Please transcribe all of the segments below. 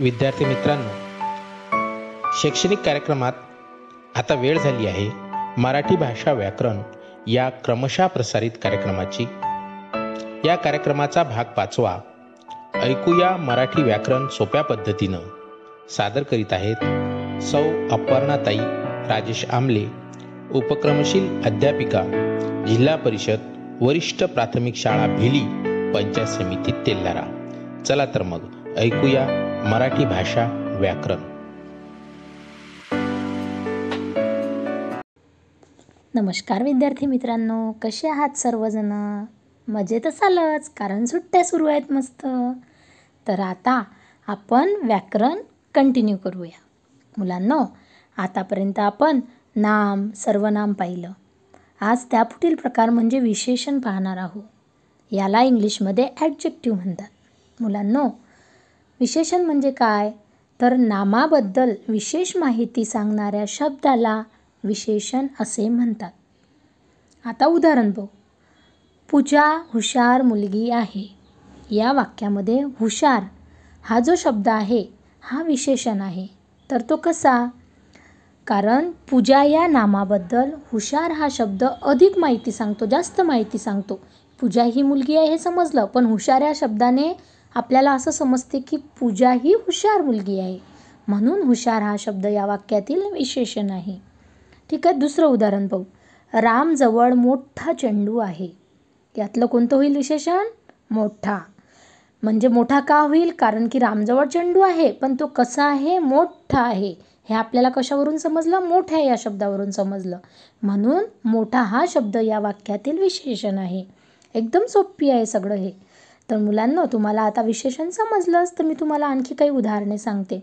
विद्यार्थी मित्रांनो शैक्षणिक कार्यक्रमात आता वेळ झाली आहे मराठी भाषा व्याकरण या क्रमशः प्रसारित कार्यक्रमाची. या कार्यक्रमाचा भाग पाचवा ऐकूया मराठी व्याकरण सोप्या पद्धतीनं. सादर करीत आहेत सौ अपर्णाताई राजेश आमले उपक्रमशील अध्यापिका जिल्हा परिषद वरिष्ठ प्राथमिक शाळा भिली पंचायत समिती तेल्लारा चला तर मग ऐकूया मराठी भाषा व्याकरण. नमस्कार विद्यार्थी मित्रांनो कसे आहात सर्वजण? मजेतच असालच कारण सुट्ट्या सुरू आहेत मस्त. तर आता आपण व्याकरण कंटिन्यू करूया. मुलांनो आतापर्यंत आपण नाम सर्वनाम पाहिलं. आज त्यापुढील प्रकार म्हणजे विशेषण पाहणार आहोत. याला इंग्लिशमध्ये ॲडजेक्टिव्ह म्हणतात. मुलांनो विशेषण म्हणजे काय? तर नामाबद्दल विशेष माहिती सांगणाऱ्या शब्दाला विशेषण असे म्हणतात. आता उदाहरण बघू. पूजा हुशार मुलगी आहे. या वाक्यामध्ये हुशार हा जो शब्द आहे हा विशेषण आहे. तर तो कसा? कारण पूजा या नामाबद्दल हुशार हा शब्द अधिक माहिती सांगतो जास्त माहिती सांगतो. पूजा ही मुलगी आहे हे समजलं पण हुशार या शब्दाने आपल्याला असं समजते की पूजा ही हुशार मुलगी आहे. म्हणून हुशार हा शब्द या वाक्यातील विशेषण आहे ठीक आहे दुसरं उदाहरण पाहू. रामजवळ मोठा चेंडू आहे. यातलं कोणतं होईल विशेषण? मोठा. म्हणजे मोठा का होईल? कारण की रामजवळ चेंडू आहे पण तो कसा आहे? मोठा आहे. हे आपल्याला कशावरून समजलं? मोठ्या या शब्दावरून समजलं. म्हणून मोठा हा शब्द या वाक्यातील विशेषण आहे. एकदम सोपी आहे सगळं हे. तर मुलांनो तुम्हाला आता विशेषण समजलंच तर मी तुम्हाला आणखी काही उदाहरणे सांगते.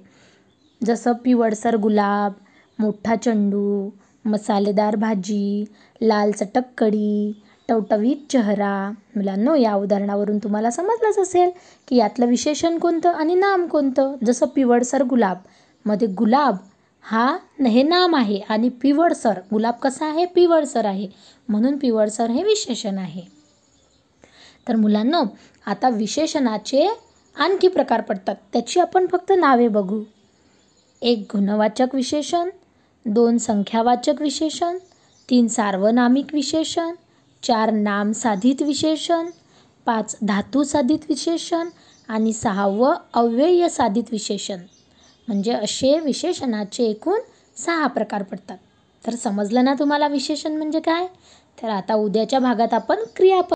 जसं पिवळसर गुलाब मोठा चेंडू मसालेदार भाजी लाल चटक कढी टवटवीत चेहरा. मुलांनो या उदाहरणावरून तुम्हाला समजलंच असेल की यातलं विशेषण कोणतं आणि नाम कोणतं. जसं पिवळसर गुलाबमध्ये गुलाब हा हे नाम आहे आणि पिवळसर गुलाब कसा आहे? पिवळसर आहे. म्हणून पिवळसर हे विशेषण आहे. तर मुलांनो आता विशेषणाचे आणखी प्रकार पडतात. त्याची आपण फक्त नावे बघू. एक गुणवाचक विशेषण दोन संख्यावाचक विशेषण तीन सार्वनामिक विशेषण चार नाम साधित विशेषण पाच धातू साधित विशेषण आणि सहावं अव्यय साधित विशेषण. म्हणजे असे विशेषणाचे एकूण सहा प्रकार पडतात. तर समजलं ना तुम्हाला विशेषण म्हणजे काय? तर आता उद्याच्या भागात आपण क्रियापद